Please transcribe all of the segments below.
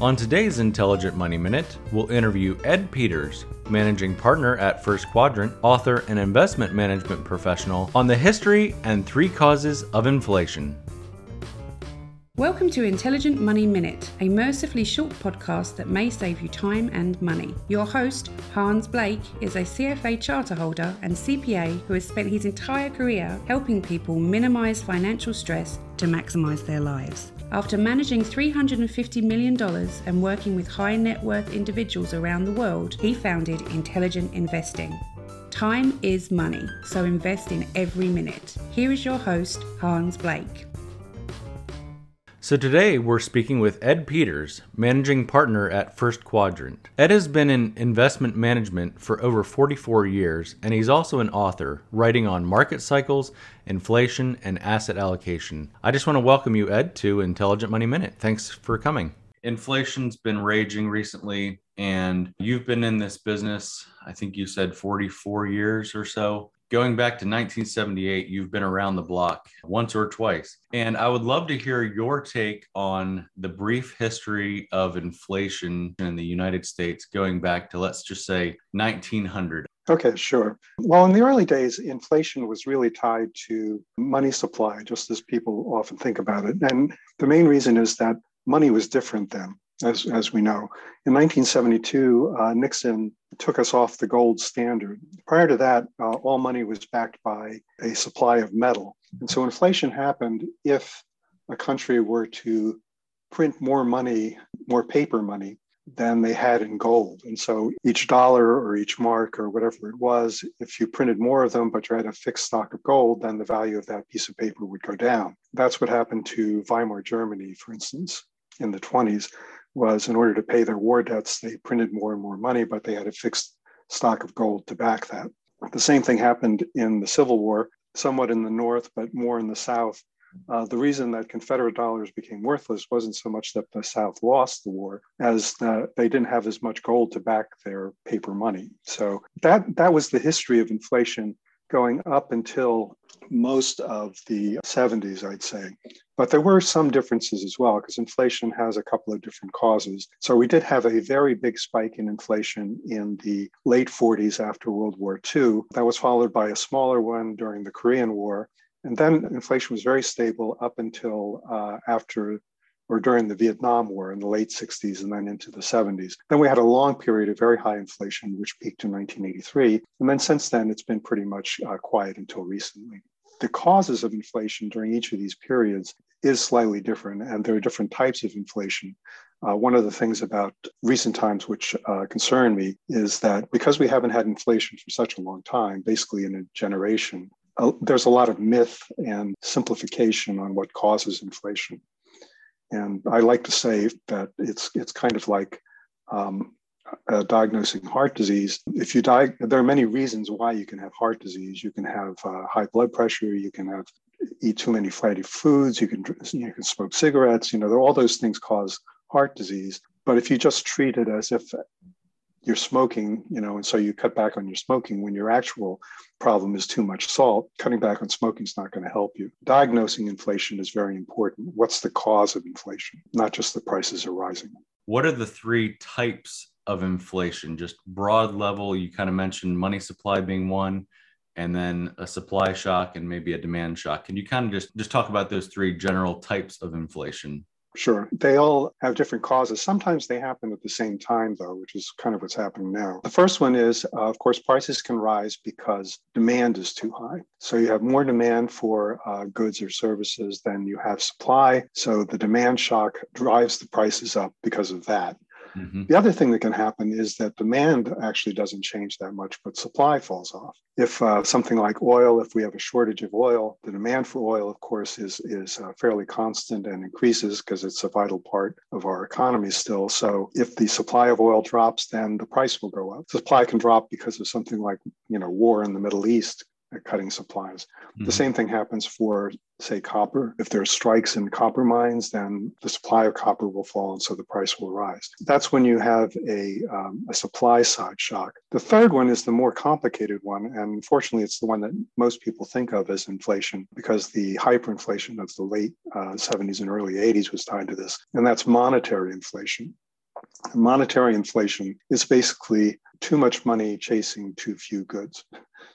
On today's Intelligent Money Minute, we'll interview Ed Peters, managing partner at First Quadrant, author, and investment management professional, on the history and three causes of inflation. Welcome to Intelligent Money Minute, a mercifully short podcast that may save you time and money. Your host, Hans Blake, is a CFA charter holder and CPA who has spent his entire career helping people minimize financial stress to maximize their lives. After managing $350 million and working with high net worth individuals around the world, he founded Intelligent Investing. Time is money, so invest in every minute. Here is your host, Hans Blake. So today we're speaking with Ed Peters, managing partner at First Quadrant. Ed has been in investment management for over 44 years, and he's also an author, writing on market cycles, inflation, and asset allocation. I just want to welcome you, Ed, to Intelligent Money Minute. Thanks for coming. Inflation's been raging recently, and you've been in this business, I think you said 44 years or so going back to 1978, you've been around the block once or twice. And I would love to hear your take on the brief history of inflation in the United States going back to, let's just say, 1900. Okay, sure. Well, in the early days, inflation was really tied to money supply, just as people often think about it. And the main reason is that money was different then as, as we know. In 1972, uh, Nixon took us off the gold standard. Prior to that, uh, all money was backed by a supply of metal. And so inflation happened if a country were to print more money, more paper money than they had in gold. And so each dollar or each mark or whatever it was, if you printed more of them, but you had a fixed stock of gold, then the value of that piece of paper would go down. That's what happened to Weimar Germany, for instance, in the 20s was in order to pay their war debts, they printed more and more money, but they had a fixed stock of gold to back that. The same thing happened in the Civil War, somewhat in the North, but more in the South. Uh, the reason that Confederate dollars became worthless wasn't so much that the South lost the war as that they didn't have as much gold to back their paper money. So that that was the history of inflation going up until most of the 70s, I'd say. But there were some differences as well, because inflation has a couple of different causes. So we did have a very big spike in inflation in the late 40s after World War II. That was followed by a smaller one during the Korean War. And then inflation was very stable up until uh, after or during the Vietnam War in the late 60s and then into the 70s. Then we had a long period of very high inflation, which peaked in 1983. And then since then, it's been pretty much uh, quiet until recently. The causes of inflation during each of these periods is slightly different, and there are different types of inflation. Uh, one of the things about recent times which uh, concern me is that because we haven't had inflation for such a long time, basically in a generation, uh, there's a lot of myth and simplification on what causes inflation. And I like to say that it's it's kind of like um, uh, diagnosing heart disease. If you die, there are many reasons why you can have heart disease. You can have uh, high blood pressure. You can have eat too many fatty foods. You can you can smoke cigarettes. You know, all those things cause heart disease. But if you just treat it as if you're smoking, you know, and so you cut back on your smoking when your actual problem is too much salt, cutting back on smoking is not going to help you. Diagnosing inflation is very important. What's the cause of inflation, not just the prices are rising? What are the three types of inflation? Just broad level, you kind of mentioned money supply being one and then a supply shock and maybe a demand shock. Can you kind of just just talk about those three general types of inflation? Sure. They all have different causes. Sometimes they happen at the same time, though, which is kind of what's happening now. The first one is, uh, of course, prices can rise because demand is too high. So you have more demand for uh, goods or services than you have supply. So the demand shock drives the prices up because of that. Mm-hmm. The other thing that can happen is that demand actually doesn't change that much, but supply falls off. If uh, something like oil, if we have a shortage of oil, the demand for oil, of course, is is uh, fairly constant and increases because it's a vital part of our economy still. So if the supply of oil drops, then the price will go up. Supply can drop because of something like you know war in the Middle East cutting supplies. Mm-hmm. The same thing happens for, say, copper. If there are strikes in copper mines, then the supply of copper will fall, and so the price will rise. That's when you have a, um, a supply side shock. The third one is the more complicated one, and unfortunately, it's the one that most people think of as inflation because the hyperinflation of the late uh, 70s and early 80s was tied to this, and that's monetary inflation. Monetary inflation is basically too much money chasing too few goods.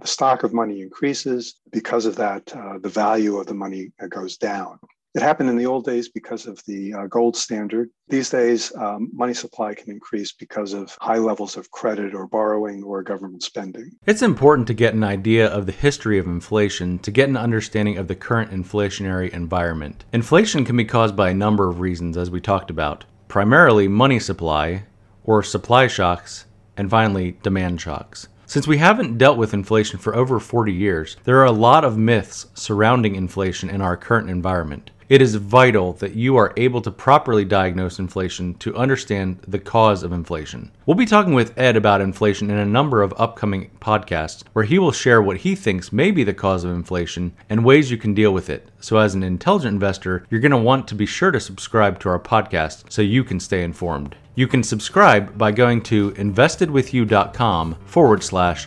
The stock of money increases. Because of that, uh, the value of the money goes down. It happened in the old days because of the uh, gold standard. These days, um, money supply can increase because of high levels of credit or borrowing or government spending. It's important to get an idea of the history of inflation to get an understanding of the current inflationary environment. Inflation can be caused by a number of reasons, as we talked about primarily money supply, or supply shocks, and finally, demand shocks. Since we haven't dealt with inflation for over 40 years, there are a lot of myths surrounding inflation in our current environment. It is vital that you are able to properly diagnose inflation to understand the cause of inflation. We'll be talking with Ed about inflation in a number of upcoming podcasts where he will share what he thinks may be the cause of inflation and ways you can deal with it. So, as an intelligent investor, you're going to want to be sure to subscribe to our podcast so you can stay informed. You can subscribe by going to investedwithyou.com forward slash